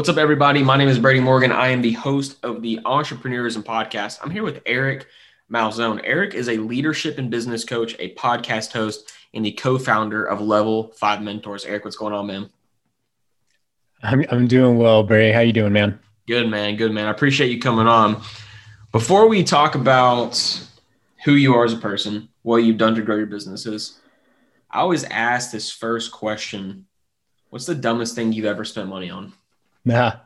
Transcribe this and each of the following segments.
What's up, everybody? My name is Brady Morgan. I am the host of the Entrepreneurism Podcast. I'm here with Eric Malzone. Eric is a leadership and business coach, a podcast host, and the co-founder of Level Five Mentors. Eric, what's going on, man? I'm I'm doing well, Brady. How you doing, man? Good, man. Good, man. I appreciate you coming on. Before we talk about who you are as a person, what you've done to grow your businesses, I always ask this first question: What's the dumbest thing you've ever spent money on? Nah.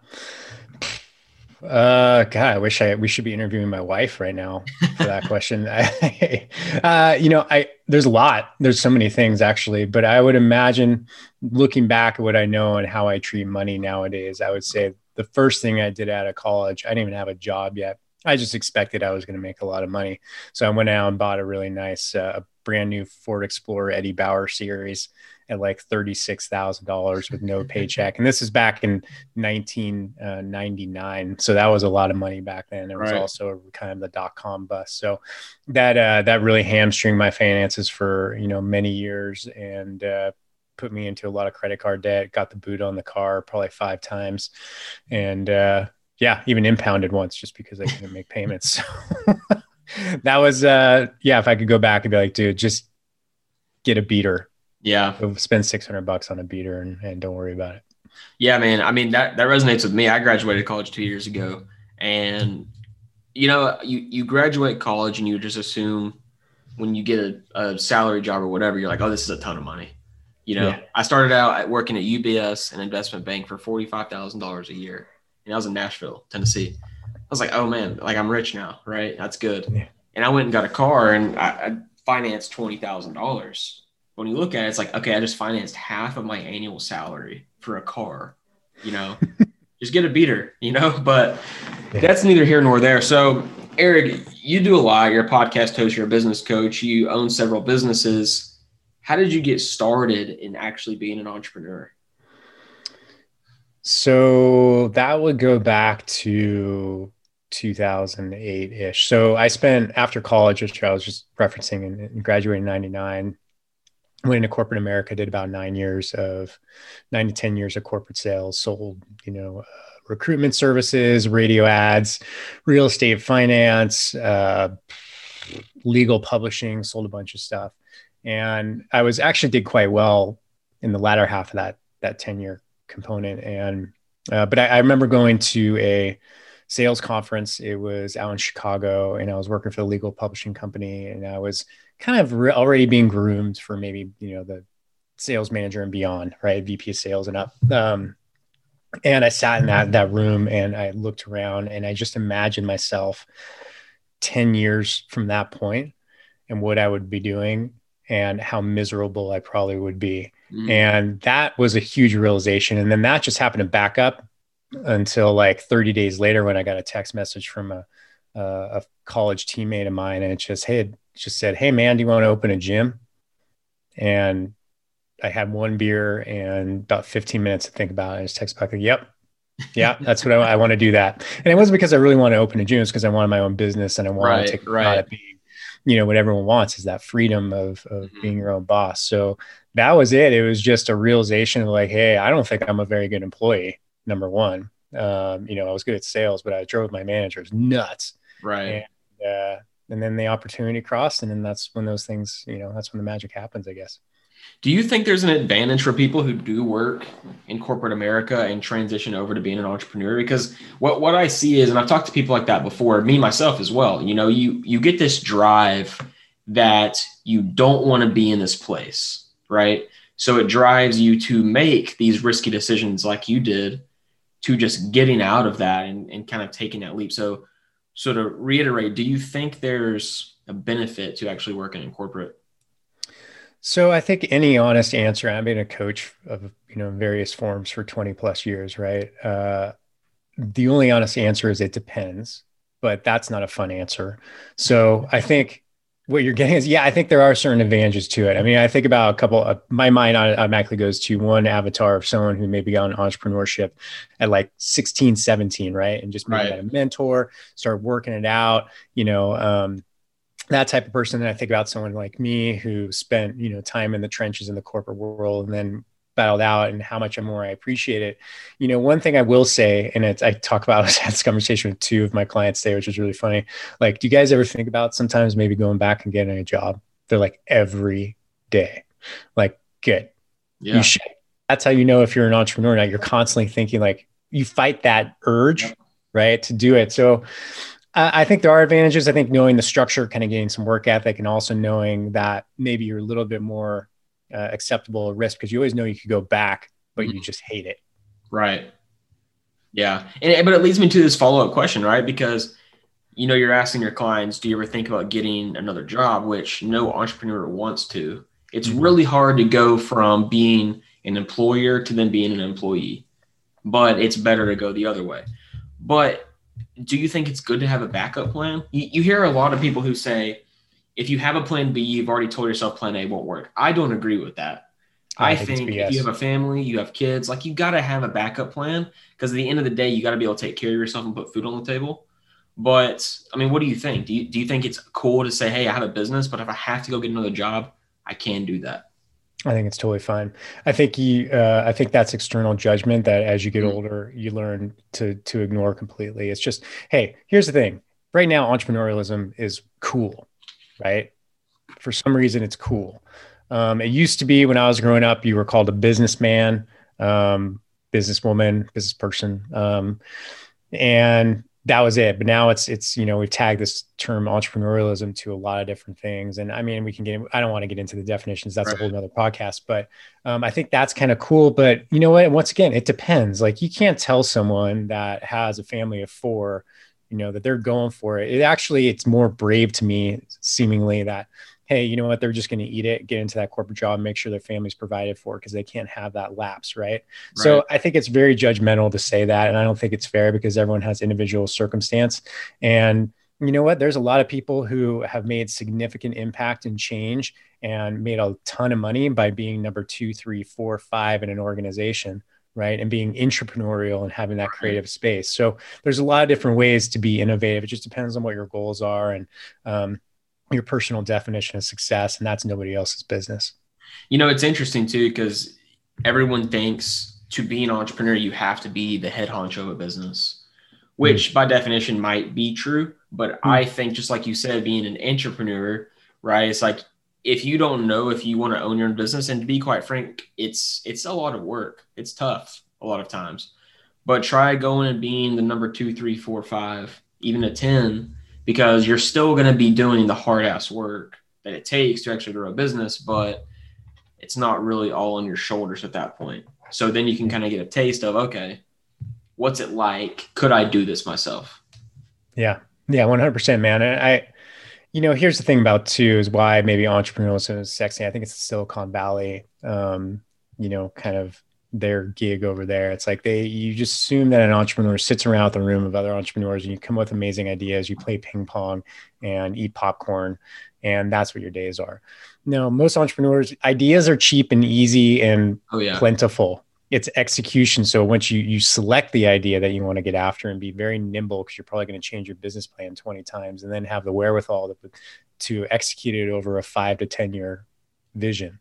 Uh, God, I wish I we should be interviewing my wife right now for that question. uh, you know, I there's a lot. There's so many things actually, but I would imagine looking back at what I know and how I treat money nowadays, I would say the first thing I did out of college, I didn't even have a job yet. I just expected I was going to make a lot of money, so I went out and bought a really nice, uh, brand new Ford Explorer Eddie Bauer series at like $36,000 with no paycheck. And this is back in 1999. Uh, so that was a lot of money back then. It was right. also kind of the dot com bust. So that, uh, that really hamstringed my finances for, you know, many years and, uh, put me into a lot of credit card debt, got the boot on the car probably five times. And, uh, yeah, even impounded once just because I couldn't make payments. That was, uh, yeah, if I could go back and be like, dude, just get a beater yeah. spend 600 bucks on a beater and, and don't worry about it. Yeah, man. I mean, that, that resonates with me. I graduated college two years ago and you know, you, you graduate college and you just assume when you get a, a salary job or whatever, you're like, oh, this is a ton of money. You know, yeah. I started out working at UBS, an investment bank for $45,000 a year. And I was in Nashville, Tennessee. I was like, oh man, like I'm rich now, right? That's good. Yeah. And I went and got a car and I, I financed $20,000 when you look at it, it's like, okay, I just financed half of my annual salary for a car, you know, just get a beater, you know, but that's neither here nor there. So, Eric, you do a lot. You're a podcast host, you're a business coach, you own several businesses. How did you get started in actually being an entrepreneur? So that would go back to 2008 ish. So I spent after college, which I was just referencing and, and graduated in 99, went into corporate America, did about nine years of nine to 10 years of corporate sales, sold, you know, uh, recruitment services, radio ads, real estate finance, uh, legal publishing, sold a bunch of stuff. And I was actually did quite well in the latter half of that, that 10 year component. And, uh, but I, I remember going to a, sales conference. It was out in Chicago, and I was working for the legal publishing company, and I was kind of re- already being groomed for maybe you know the sales manager and beyond, right? VP of sales and up. Um, and I sat in that that room and I looked around and I just imagined myself 10 years from that point and what I would be doing and how miserable I probably would be. Mm. And that was a huge realization. And then that just happened to back up until like 30 days later when I got a text message from a, a college teammate of mine and it just, hey, it just said, Hey man, do you want to open a gym? And I had one beer and about 15 minutes to think about it. I just text back, like, yep, yeah, that's what I, I, want to do that. And it wasn't because I really want to open a gym, it's because I wanted my own business and I wanted right, to take right. at being, you know, what everyone wants is that freedom of, of mm-hmm. being your own boss. So that was it. It was just a realization of like, hey, I don't think I'm a very good employee, number one. Um, you know, I was good at sales, but I drove my managers nuts. Right. And, uh, and then the opportunity crossed, and then that's when those things, you know, that's when the magic happens, I guess. Do you think there's an advantage for people who do work in corporate America and transition over to being an entrepreneur? Because what, what I see is, and I've talked to people like that before, me myself as well, you know, you you get this drive that you don't want to be in this place, right? So it drives you to make these risky decisions like you did to just getting out of that and, and kind of taking that leap. So, so to reiterate, do you think there's a benefit to actually working in corporate? So I think any honest answer, I've been a coach of you know various forms for 20 plus years, right? Uh, the only honest answer is it depends, but that's not a fun answer. So I think what you're getting is yeah i think there are certain advantages to it. I mean i think about a couple of my mind automatically goes to one avatar of someone who maybe got an entrepreneurship at like 16 17 right? And just maybe right. a mentor start working it out you know um, that type of person. And i think about someone like me who spent you know time in the trenches in the corporate world and then battled out and how much more I appreciate it. You know, one thing I will say, and it's I talk about I had this conversation with two of my clients today, which was really funny. Like, do you guys ever think about sometimes maybe going back and getting a job? They're like every day. Like, good. Yeah. You should. That's how you know if you're an entrepreneur now. You're constantly thinking like you fight that urge, right, to do it. So I think there are advantages. I think knowing the structure, kind of getting some work ethic, and also knowing that maybe you're a little bit more uh, acceptable risk because you always know you could go back, but mm-hmm. you just hate it. Right. Yeah. And, but it leads me to this follow up question, right? Because, you know, you're asking your clients, do you ever think about getting another job, which no entrepreneur wants to? It's mm-hmm. really hard to go from being an employer to then being an employee, but it's better to go the other way. But do you think it's good to have a backup plan? You, you hear a lot of people who say, if you have a plan B, you've already told yourself plan A won't work. I don't agree with that. I, I think, think if you have a family, you have kids, like you got to have a backup plan because at the end of the day, you got to be able to take care of yourself and put food on the table. But I mean, what do you think? Do you, do you think it's cool to say, hey, I have a business, but if I have to go get another job, I can do that? I think it's totally fine. I think you, uh, I think that's external judgment that as you get mm-hmm. older, you learn to to ignore completely. It's just, hey, here's the thing. Right now, entrepreneurialism is cool, right? For some reason, it's cool. Um, it used to be when I was growing up, you were called a businessman, um, businesswoman, business person, um, and that was it. But now it's it's you know we've tagged this term entrepreneurialism to a lot of different things, and I mean we can get. I don't want to get into the definitions. That's right. a whole other podcast. But um, I think that's kind of cool. But you know what? Once again, it depends. Like you can't tell someone that has a family of four, you know, that they're going for it. It actually it's more brave to me, seemingly that hey, you know what, they're just going to eat it, get into that corporate job, make sure their family's provided for because they can't have that lapse, right? right? So I think it's very judgmental to say that. And I don't think it's fair because everyone has individual circumstance. And you know what? There's a lot of people who have made significant impact and change and made a ton of money by being number two, three, four, five in an organization right and being entrepreneurial and having that creative space so there's a lot of different ways to be innovative it just depends on what your goals are and um, your personal definition of success, and that's nobody else's business. You know, it's interesting too because everyone thinks to be an entrepreneur you have to be the head honcho of a business, which mm. by definition might be true. But mm. I think just like you said, being an entrepreneur, right? It's like if you don't know if you want to own your own business, and to be quite frank, it's it's a lot of work. It's tough a lot of times. But try going and being the number two, three, four, five, even a 10 because you're still going to be doing the hard ass work that it takes to actually grow a business, but it's not really all on your shoulders at that point. So then you can kind of get a taste of, okay, what's it like? Could I do this myself? Yeah. Yeah. 100%, man. And I, you know, here's the thing about too is why maybe entrepreneurialism is so sexy. I think it's the Silicon Valley, um, you know, kind of their gig over there. It's like they you just assume that an entrepreneur sits around the room of other entrepreneurs and you come up with amazing ideas, you play ping pong and eat popcorn, and that's what your days are. Now, most entrepreneurs ideas are cheap and easy and oh, yeah. plentiful. It's execution. So once you you select the idea that you want to get after and be very nimble because you're probably going to change your business plan 20 times and then have the wherewithal to, to execute it over a five to 10 year vision.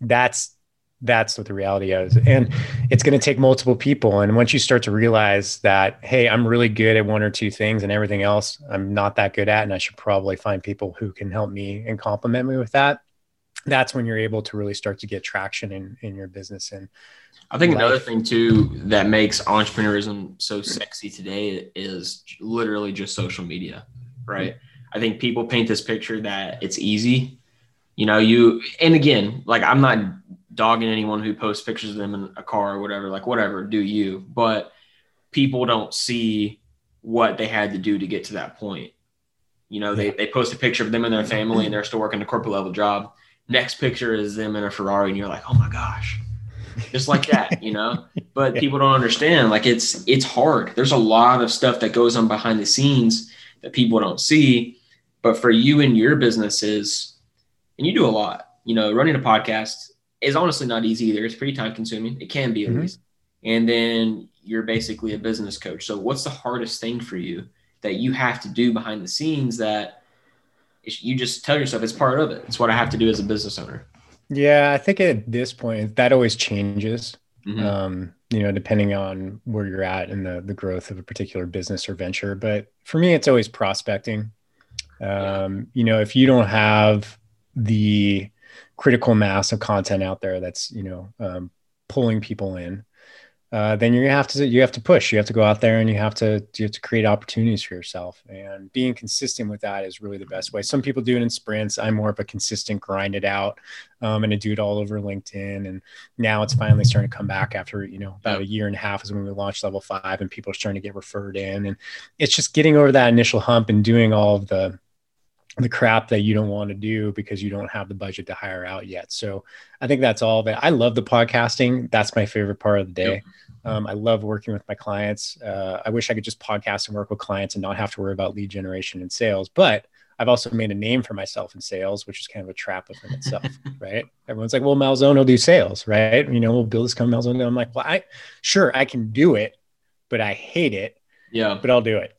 That's that's what the reality is and it's going to take multiple people and once you start to realize that hey i'm really good at one or two things and everything else i'm not that good at and i should probably find people who can help me and complement me with that that's when you're able to really start to get traction in in your business and i think life. another thing too that makes entrepreneurism so sexy today is literally just social media right i think people paint this picture that it's easy you know you and again like i'm not dogging anyone who posts pictures of them in a car or whatever, like whatever, do you. But people don't see what they had to do to get to that point. You know, they, they post a picture of them and their family and they're still working a corporate level job. Next picture is them in a Ferrari, and you're like, oh my gosh, just like that, you know. But people don't understand. Like it's it's hard. There's a lot of stuff that goes on behind the scenes that people don't see. But for you and your businesses, and you do a lot. You know, running a podcast is honestly not easy either. It's pretty time consuming. It can be at mm-hmm. least. And then you're basically a business coach. So what's the hardest thing for you that you have to do behind the scenes that you just tell yourself it's part of it. It's what I have to do as a business owner. Yeah, I think at this point that always changes. Mhm. Um, you know, depending on where you're at in the the growth of a particular business or venture. But for me, it's always prospecting. Yeah. Um, you know, if you don't have the critical mass of content out there that's you know um, pulling people in, uh, then you're gonna have to you have to push. You have to go out there and you have to you have to create opportunities for yourself. And being consistent with that is really the best way. Some people do it in sprints. I'm more of a consistent, grind it out, um, and I do it all over LinkedIn. And now it's finally starting to come back after you know about a year and a half is when we launched Level Five, and people are starting to get referred in. And it's just getting over that initial hump and doing all of the the crap that you don't want to do because you don't have the budget to hire out yet. So I think that's all it. I love the podcasting. That's my favorite part of the day. Yep. Um, I love working with my clients. Uh, I wish I could just podcast and work with clients and not have to worry about lead generation and sales. But I've also made a name for myself in sales, which is kind of a trap within itself, right? Everyone's like, "Well, Malzone will do sales, right? You know, we'll build this company, Malzone." I'm like, "Well, I sure I can do it, but I hate it, Yeah. but I'll do it."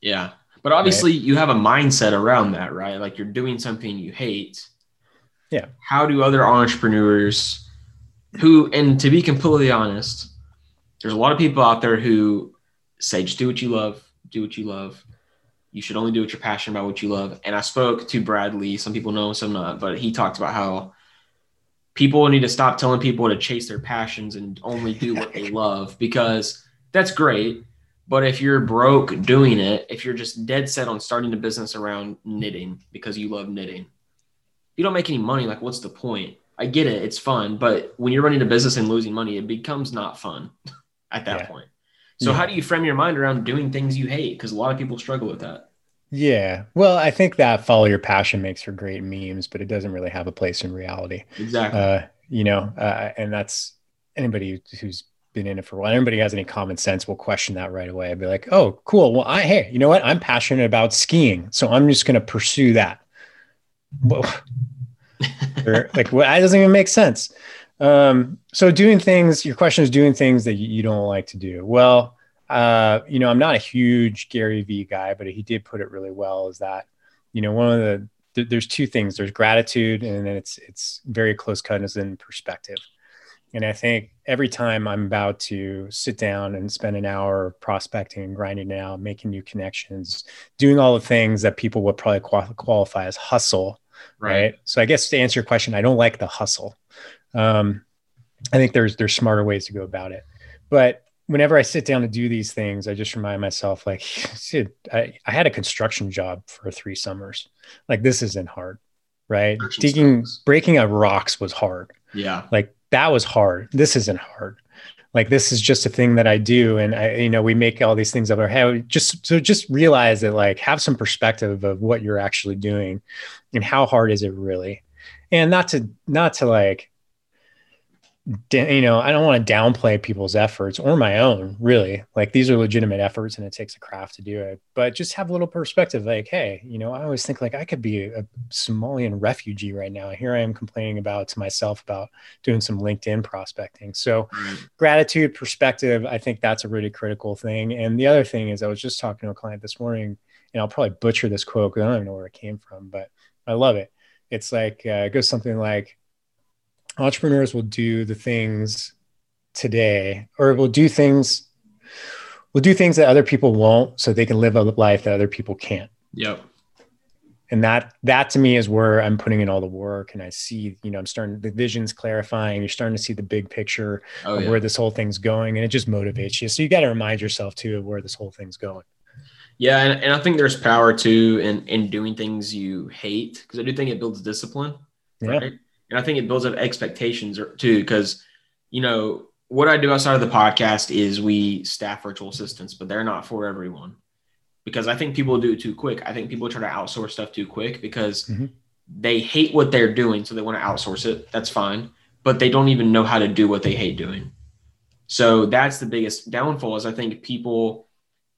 Yeah. But obviously, you have a mindset around that, right? Like you're doing something you hate. Yeah. How do other entrepreneurs who, and to be completely honest, there's a lot of people out there who say, just do what you love, do what you love. You should only do what you're passionate about, what you love. And I spoke to Bradley. Some people know, some not, but he talked about how people need to stop telling people to chase their passions and only do what they love because that's great. But if you're broke doing it, if you're just dead set on starting a business around knitting because you love knitting, you don't make any money. Like, what's the point? I get it, it's fun, but when you're running a business and losing money, it becomes not fun at that Yeah. point. So, Yeah. how do you frame your mind around doing things you hate? Because a lot of people struggle with that. Yeah. Well, I think that follow your passion makes for great memes, but it doesn't really have a place in reality. Exactly. Uh, you know, uh, and that's anybody who's been in it for a while. Anybody has any common sense will question that right away. I'd be like, oh, cool. Well, I, hey, you know what? I'm passionate about skiing. So I'm just going to pursue that. Like, well, that doesn't even make sense. Um, so doing things, your question is doing things that you, don't like to do. Well, uh, you know, I'm not a huge Gary Vee guy, but he did put it really well is that, you know, one of the, th- there's two things, there's gratitude and then it's, it's very close cousins in perspective. And I think every time I'm about to sit down and spend an hour prospecting and grinding it out, making new connections, doing all the things that people would probably qual- qualify as hustle, right. So I guess to answer your question, I don't like the hustle. Um, I think there's there's smarter ways to go about it. But whenever I sit down to do these things, I just remind myself, like, dude, I, I had a construction job for three summers. Like this isn't hard, right? Digging, breaking up rocks was hard. Yeah. Like that was hard. This isn't hard. Like this is just a thing that I do, and I, you know, we make all these things up our head. Just so just realize that, like, have some perspective of what you're actually doing, and how hard is it really, and not to not to like you know, I don't want to downplay people's efforts or my own, really. Like these are legitimate efforts and it takes a craft to do it. But just have a little perspective like, hey, you know, I always think like I could be a Somalian refugee right now. Here I am complaining about to myself about doing some LinkedIn prospecting. So gratitude, perspective, I think that's a really critical thing. And the other thing is I was just talking to a client this morning, and I'll probably butcher this quote because I don't even know where it came from, but I love it. It's like uh, it goes something like entrepreneurs will do the things today or will do things will do things that other people won't so they can live a life that other people can't Yep. and that that to me is where i'm putting in all the work and i see you know i'm starting the vision's clarifying you're starting to see the big picture Oh, of yeah. where this whole thing's going and it just motivates you so you got to remind yourself too of where this whole thing's going Yeah, and, and I think there's power too in in doing things you hate because I do think it builds discipline, yeah right? And I think it builds up expectations too because you know what I do outside of the podcast is we staff virtual assistants, but they're not for everyone because I think people do it too quick. I think people try to outsource stuff too quick because Mhm. they hate what they're doing, so they want to outsource it. That's fine, but they don't even know how to do what they hate doing. So that's the biggest downfall. Is I think people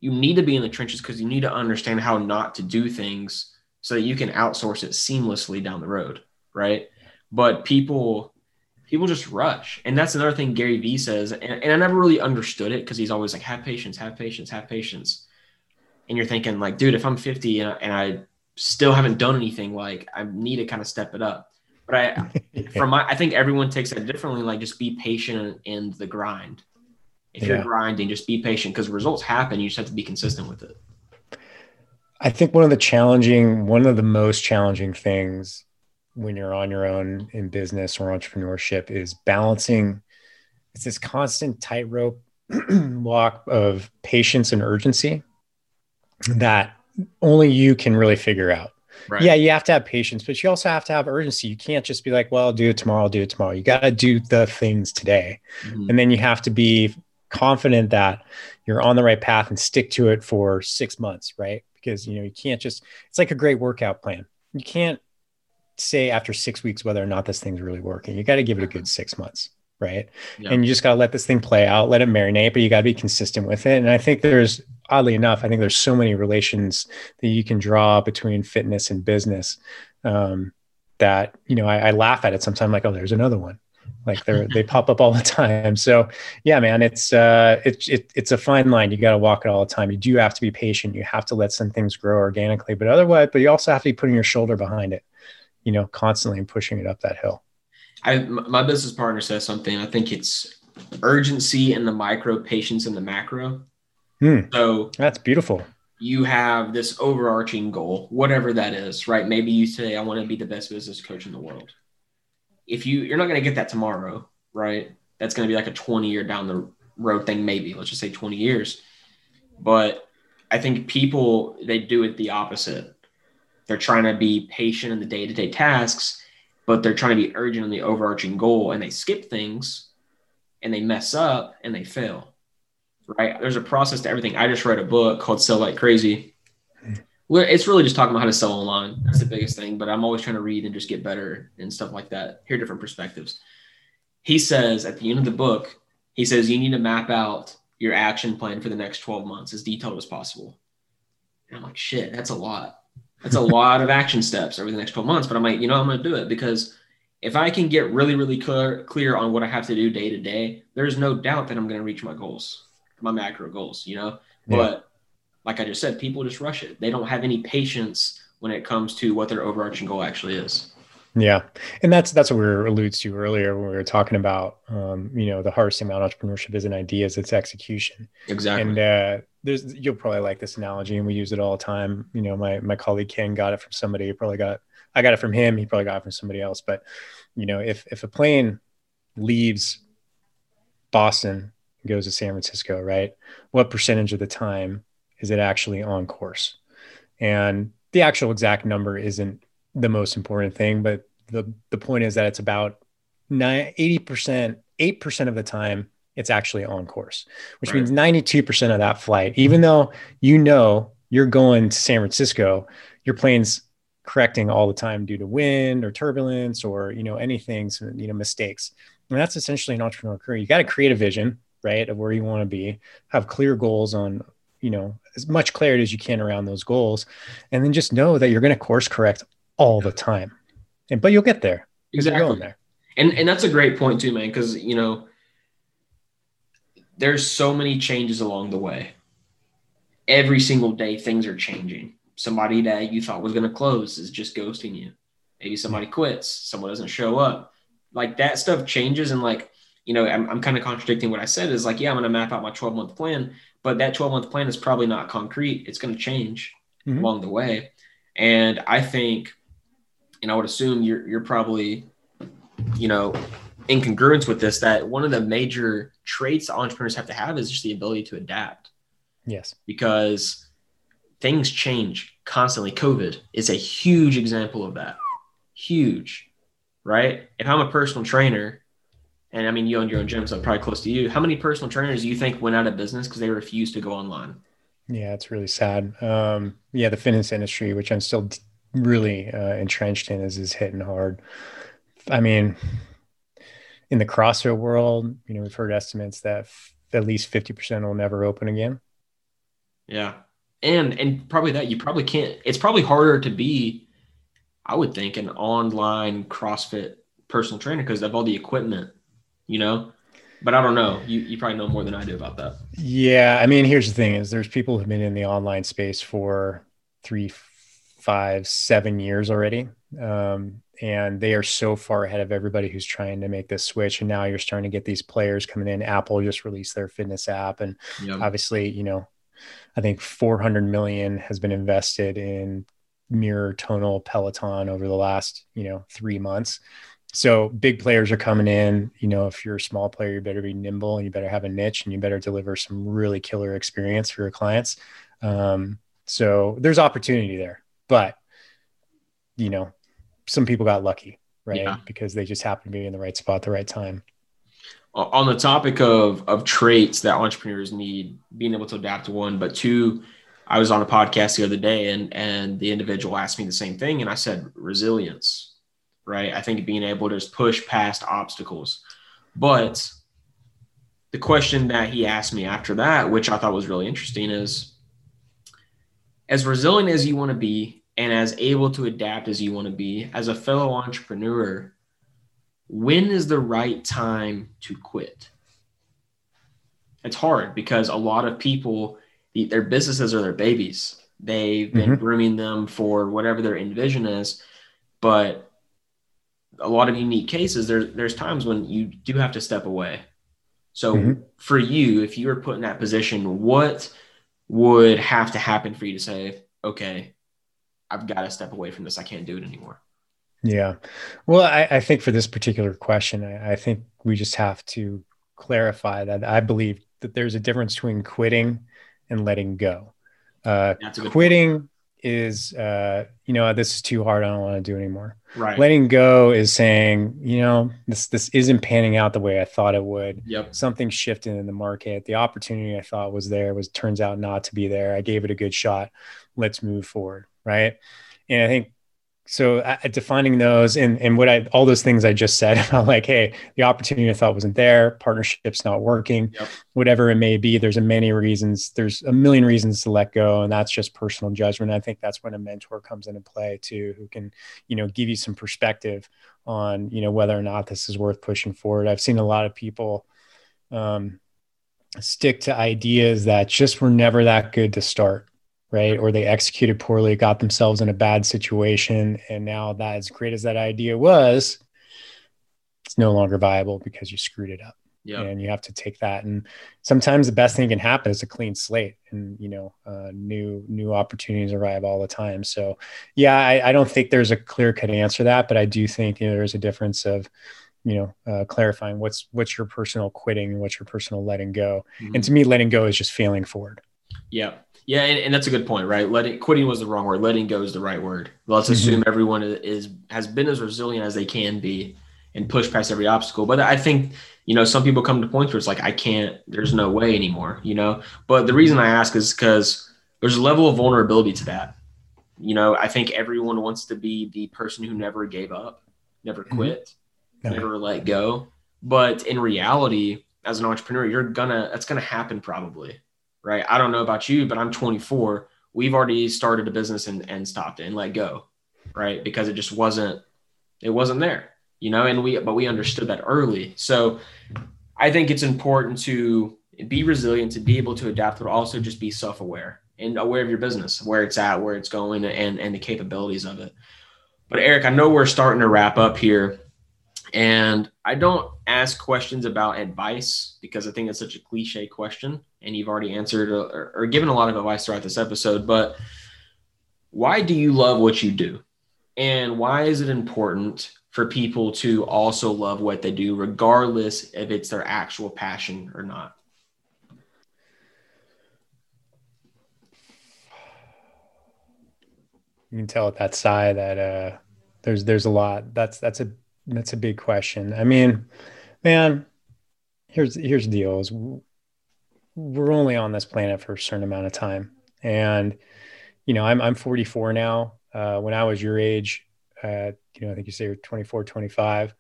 you need to be in the trenches because you need to understand how not to do things so that you can outsource it seamlessly down the road, right? But people people just rush. And that's another thing Gary Vee says. And, and I never really understood it because he's always like, have patience, have patience, have patience. And you're thinking, like, dude, if I'm 50 and I, and I still haven't done anything, like, I need to kind of step it up. But I, from my, I think everyone takes that differently. Like, just be patient in the grind. If Yeah. you're grinding, just be patient because results happen. You just have to be consistent with it. I think one of the challenging, one of the most challenging things when you're on your own in business or entrepreneurship is balancing. It's this constant tightrope walk of patience and urgency that only you can really figure out. Right. Yeah, you have to have patience, but you also have to have urgency. You can't just be like, well, I'll do it tomorrow, I'll do it tomorrow. You got to do the things today. Mhm. And then you have to be confident that you're on the right path and stick to it for six months, right? Because, you know, you can't just, it's like a great workout plan. You can't say after six weeks whether or not this thing's really working. You got to give it a good six months, right? Yeah. And you just got to let this thing play out, let it marinate, but you got to be consistent with it. And I think there's, oddly enough, I think there's so many relations that you can draw between fitness and business um, that, you know, I, I laugh at it sometimes like, oh, there's another one. Like they're, they pop up all the time. So yeah, man, it's, uh, it's, it, it's a fine line. You got to walk it all the time. You do have to be patient. You have to let some things grow organically, but otherwise, but you also have to be putting your shoulder behind it, you know, constantly and pushing it up that hill. I, my business partner says something. I think it's urgency in the micro, patience in the macro. Hmm. So That's beautiful. you have this overarching goal, whatever that is, right? Maybe you say, I want to be the best business coach in the world. If you, you're not going to get that tomorrow, right? That's going to be like a 20 year down the road thing, maybe. Let's just say 20 years. But I think people, they do it the opposite. They're trying to be patient in the day to day tasks, but they're trying to be urgent in the overarching goal and they skip things and they mess up and they fail right? There's a process to everything. I just read a book called Sell Like Crazy. It's really just talking about how to sell online. That's the biggest thing. But I'm always trying to read and just get better and stuff like that. Hear different perspectives. He says at the end of the book, he says you need to map out your action plan for the next 12 months as detailed as possible. And I'm like, shit, that's a lot. That's a lot of action steps over the next 12 months. But I'm like, you know, I'm going to do it because if I can get really, really clear, clear on what I have to do day to day, there's no doubt that I'm going to reach my goals my macro goals, you know. Yeah. But like I just said, people just rush it. They don't have any patience when it comes to what their overarching goal actually is. Yeah, and that's that's what we were alludes to earlier when we were talking about, um, you know, the hardest thing about entrepreneurship isn't ideas, it's execution. Exactly. And uh, there's you'll probably like this analogy, and we use it all the time. You know, my my colleague Ken got it from somebody. Probably got I got it from him. He probably got it from somebody else. But you know, if if a plane leaves Boston goes to San Francisco, right? What percentage of the time is it actually on course? And the actual exact number isn't the most important thing, but the the point is that it's about nine, 80%, 8% of the time it's actually on course, which Right. means 92% of that flight, even though you know you're going to San Francisco, your plane's correcting all the time due to wind or turbulence or you know anything, so, you know, mistakes. And that's essentially an entrepreneurial career. You got to create a vision, right, of where you want to be, have clear goals on, you know, as much clarity as you can around those goals, and then just know that you're going to course correct all the time. And but you'll get there exactly you're going there. And and that's a great point too, man, because you know there's so many changes along the way. Every single day things are changing. Somebody that you thought was going to close is just ghosting you. Maybe somebody quits, someone doesn't show up. Like that stuff changes and like, you know, I'm, I'm kind of contradicting what I said is like, yeah, I'm going to map out my 12 month plan, but that 12 month plan is probably not concrete. It's going to change Mhm. along the way. And I think, and I would assume you're, you're probably, you know, in congruence with this, that one of the major traits entrepreneurs have to have is just the ability to adapt Yes. because things change constantly. COVID is a huge example of that. Huge, right? If I'm a personal trainer, and I mean, you own your own gym, so probably close to you. How many personal trainers do you think went out of business because they refused to go online? Yeah, it's really sad. Um, yeah, the fitness industry, which I'm still really uh, entrenched in, is is hitting hard. I mean, in the CrossFit world, you know, we've heard estimates that f- at least 50% will never open again. Yeah. And and probably that you probably can't it's probably harder to be, I would think, an online CrossFit personal trainer because of all the equipment, you know? But I don't know. You you probably know more than I do about that. Yeah, I mean, here's the thing: is there's people who've been in the online space for three, five, seven years already, um, and they are so far ahead of everybody who's trying to make this switch. And now you're starting to get these players coming in. Apple just released their fitness app, and yep. obviously, you know, I think 400 million has been invested in Mirror, Tonal, Peloton over the last, you know, three months. So big players are coming in. You know, if you're a small player, you better be nimble and you better have a niche and you better deliver some really killer experience for your clients. Um, so there's opportunity there, but you know, some people got lucky, right? Yeah. Because they just happened to be in the right spot at the right time. On the topic of of traits that entrepreneurs need, being able to adapt to one, but two, I was on a podcast the other day and and the individual asked me the same thing and I said resilience, right? I think being able to just push past obstacles. But the question that he asked me after that, which I thought was really interesting, is as resilient as you want to be and as able to adapt as you want to be, as a fellow entrepreneur, when is the right time to quit? It's hard because a lot of people their businesses are their babies. They've been mm-hmm. grooming them for whatever their end vision is, but a lot of unique cases. There's there's times when you do have to step away. So mm-hmm. for you, if you were put in that position, what would have to happen for you to say, okay, I've got to step away from this. I can't do it anymore. Yeah. Well, I, I think for this particular question, I, I think we just have to clarify that I believe that there's a difference between quitting and letting go. Uh, quitting point. is, uh, you know, this is too hard. I don't want to do anymore. Right. Letting go is saying, you know, this this isn't panning out the way I thought it would. Yep. Something shifted in the market. The opportunity I thought was there was turns out not to be there. I gave it a good shot. Let's move forward. Right. And I think so uh, defining those and and what I all those things I just said about like, hey, the opportunity I thought wasn't there, partnership's not working, yep. whatever it may be. There's a many reasons. There's a million reasons to let go, and that's just personal judgment. I think that's when a mentor comes into play too, who can you know give you some perspective on you know whether or not this is worth pushing forward. I've seen a lot of people um, stick to ideas that just were never that good to start right? Or they executed poorly, got themselves in a bad situation. And now that as great as that idea was, it's no longer viable because you screwed it up. Yeah. And you have to take that. And sometimes the best thing can happen is a clean slate and, you know, uh, new, new opportunities arrive all the time. So yeah, I, I don't think there's a clear cut answer to that, but I do think you know, there's a difference of, you know, uh, clarifying what's, what's your personal quitting and what's your personal letting go. Mm-hmm. And to me, letting go is just failing forward. Yeah. Yeah, and, and, that's a good point, right? Letting quitting was the wrong word. Letting go is the right word. Let's mm-hmm. assume everyone is has been as resilient as they can be and push past every obstacle. But I think you know some people come to points where it's like I can't. There's no way anymore. You know. But the reason I ask is because there's a level of vulnerability to that. You know, I think everyone wants to be the person who never gave up, never mm-hmm. quit, mm-hmm. never let go. But in reality, as an entrepreneur, you're gonna that's gonna happen probably right? I don't know about you, but I'm 24. We've already started a business and, and stopped it and let go, right? Because it just wasn't, it wasn't there, you know, and we, but we understood that early. So I think it's important to be resilient, to be able to adapt, but also just be self-aware and aware of your business, where it's at, where it's going and, and the capabilities of it. But Eric, I know we're starting to wrap up here and I don't ask questions about advice because I think it's such a cliche question and you've already answered or, or given a lot of advice throughout this episode. But why do you love what you do? And why is it important for people to also love what they do, regardless if it's their actual passion or not? You can tell at that sigh that uh, there's there's a lot. That's that's a that's a big question. I mean, man, here's here's the deal: is we're only on this planet for a certain amount of time. And, you know, I'm, I'm 44 now. Uh, when I was your age, uh, you know, I think you say you're 24, 25.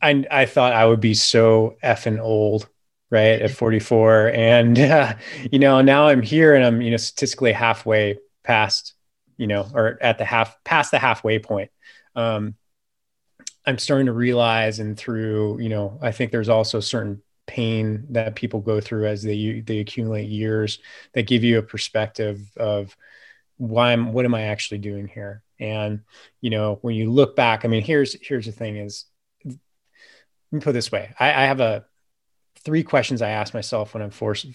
I, I thought I would be so effing old, right, at 44. And, uh, you know, now I'm here and I'm, you know, statistically halfway past, you know, or at the half, past the halfway point. Um, I'm starting to realize, and through, you know, I think there's also certain pain that people go through as they they accumulate years that give you a perspective of why I'm what am I actually doing here And you know, when you look back, I mean, here's here's the thing: is let me put this way. I, I have a three questions I ask myself when I'm forced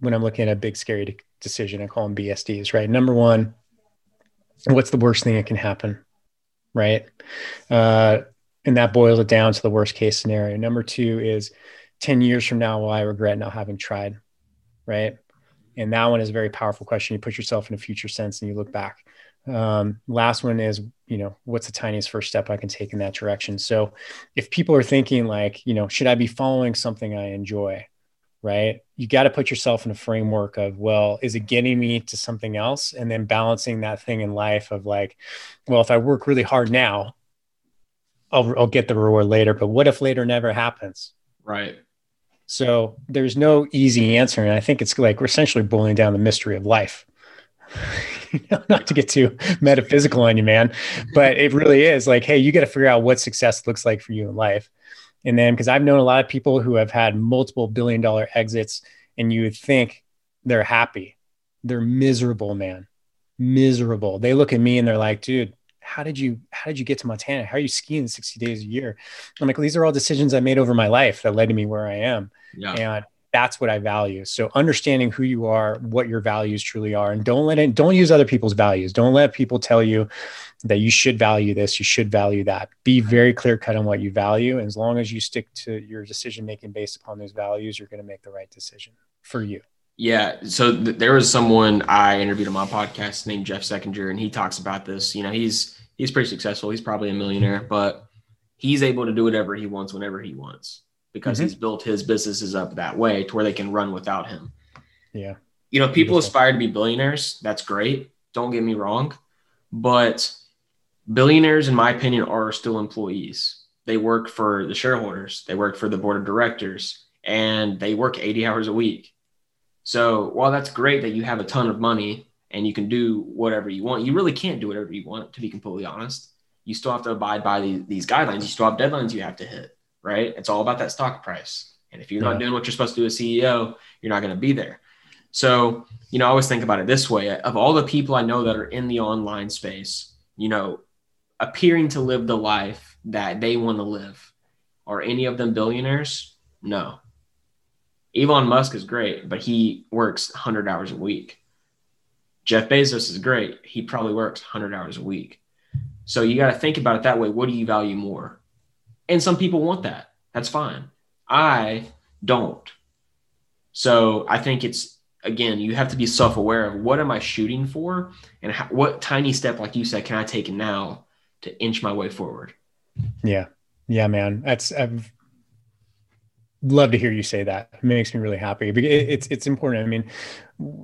when I'm looking at a big scary decision. I call them BSDs, right? Number one, what's the worst thing that can happen, right? Uh, and that boils it down to the worst case scenario. Number two is 10 years from now, will I regret not having tried, right? And that one is a very powerful question. You put yourself in a future sense and you look back. Um, last one is, you know, what's the tiniest first step I can take in that direction? So if people are thinking like, you know, should I be following something I enjoy? Right. You got to put yourself in a framework of, well, is it getting me to something else? And then balancing that thing in life of like, well, if I work really hard now, I'll, I'll get the reward later. But what if later never happens? Right. So there's no easy answer. And I think it's like we're essentially boiling down the mystery of life. not to get too metaphysical on you, man, but it really is like, hey, you got to figure out what success looks like for you in life. And then, because I've known a lot of people who have had multiple billion dollar exits, and you would think they're happy. They're miserable, man. Miserable. They look at me and they're like, dude, how did you how did you get to Montana? How are you skiing 60 days a year? I'm like, these are all decisions I made over my life that led to me where I am. Yeah. And that's what I value. So understanding who you are, what your values truly are, and don't let it, don't use other people's values. Don't let people tell you that you should value this, you should value that. Be very clear cut on what you value. And as long as you stick to your decision making based upon those values, you're going to make the right decision for you. Yeah. So th- there was someone I interviewed on my podcast named Jeff Seckinger, and he talks about this. You know, he's he's pretty successful. He's probably a millionaire, but he's able to do whatever he wants whenever he wants because mm-hmm. he's built his businesses up that way to where they can run without him. Yeah. You know, people aspire to be billionaires. That's great. Don't get me wrong. But billionaires, in my opinion, are still employees. They work for the shareholders, they work for the board of directors, and they work 80 hours a week. So while that's great that you have a ton of money and you can do whatever you want, you really can't do whatever you want, to be completely honest. You still have to abide by these, these guidelines. You still have deadlines you have to hit right? It's all about that stock price. And if you're yeah. not doing what you're supposed to do as CEO, you're not going to be there. So, you know, I always think about it this way of all the people I know that are in the online space, you know, appearing to live the life that they want to live, are any of them billionaires? No. Elon Musk is great, but he works 100 hours a week. Jeff Bezos is great. He probably works 100 hours a week. So you got to think about it that way. What do you value more? And some people want that. That's fine. I don't. So I think it's again, you have to be self-aware of what am I shooting for, and how, what tiny step, like you said, can I take now to inch my way forward. Yeah, yeah, man. That's I've love to hear you say that. It makes me really happy. It's it's important. I mean,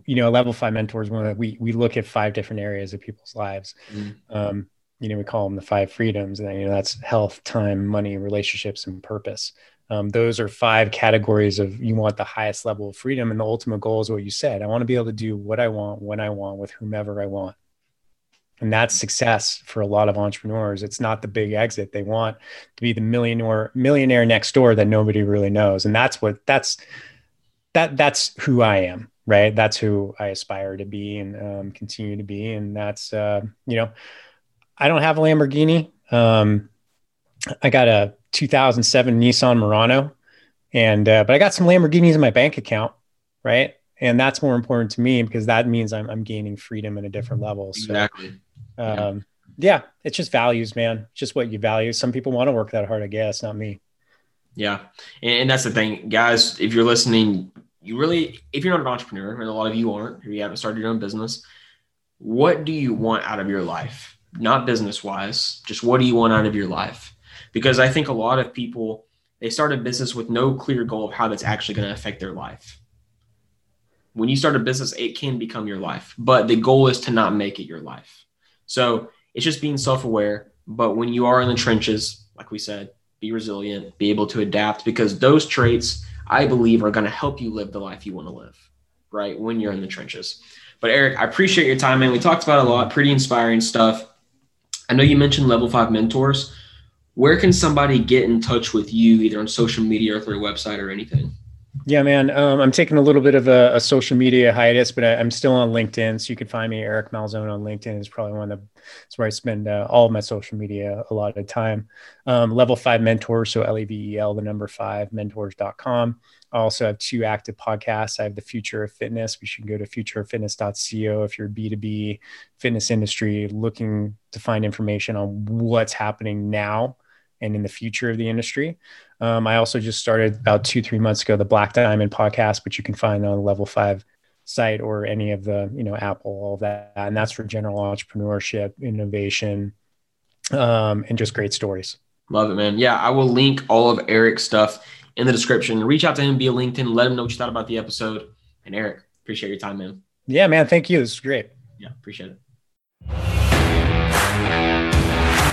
you know, a level five mentors. One that we we look at five different areas of people's lives. Mm-hmm. Um, you know we call them the five freedoms and you know that's health time money relationships and purpose. Um, those are five categories of you want the highest level of freedom and the ultimate goal is what you said. I want to be able to do what i want when i want with whomever i want. And that's success for a lot of entrepreneurs. It's not the big exit. They want to be the millionaire millionaire next door that nobody really knows. And that's what that's that that's who i am right? That's who i aspire to be and um, continue to be. And that's uh, you know I don't have a Lamborghini. Um, I got a 2007 Nissan Murano, and uh, but I got some Lamborghinis in my bank account, right? And that's more important to me because that means I'm I'm gaining freedom at a different level. So, exactly. Um, yeah. yeah, it's just values, man. just what you value. Some people want to work that hard, I guess, not me. Yeah, and that's the thing, guys. If you're listening, you really, if you're not an entrepreneur, and a lot of you aren't, if you haven't started your own business, what do you want out of your life? Not business wise, just what do you want out of your life? Because I think a lot of people they start a business with no clear goal of how that's actually going to affect their life. When you start a business, it can become your life, but the goal is to not make it your life. So it's just being self aware. But when you are in the trenches, like we said, be resilient, be able to adapt, because those traits I believe are going to help you live the life you want to live, right? When you're in the trenches. But Eric, I appreciate your time, man. We talked about a lot, pretty inspiring stuff. I know you mentioned level five mentors. Where can somebody get in touch with you, either on social media or through a website or anything? Yeah, man. Um, I'm taking a little bit of a, a social media hiatus, but I, am still on LinkedIn. So you can find me, Eric Malzone, on LinkedIn. Is probably one of the, it's where I spend uh, all of my social media a lot of time. Um, level five mentors. So L E V E L, the number five mentors.com. I also have two active podcasts. I have the Future of Fitness, you can go to futureoffitness.co if you're B2B fitness industry looking to find information on what's happening now and in the future of the industry. Um, I also just started about two, three months ago, the Black Diamond podcast, which you can find on level five site or any of the, you know, Apple, all that. And that's for general entrepreneurship, innovation, um, and just great stories. Love it, man. Yeah, I will link all of Eric's stuff in the description. Reach out to him via LinkedIn. Let him know what you thought about the episode. And Eric, appreciate your time, man. Yeah, man. Thank you. This is great. Yeah, appreciate it.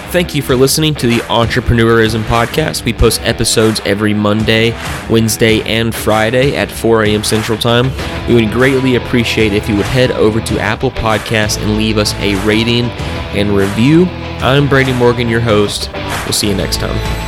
Thank you for listening to the Entrepreneurism Podcast. We post episodes every Monday, Wednesday, and Friday at 4 a.m. Central Time. We would greatly appreciate if you would head over to Apple Podcasts and leave us a rating and review. I'm Brady Morgan, your host. We'll see you next time.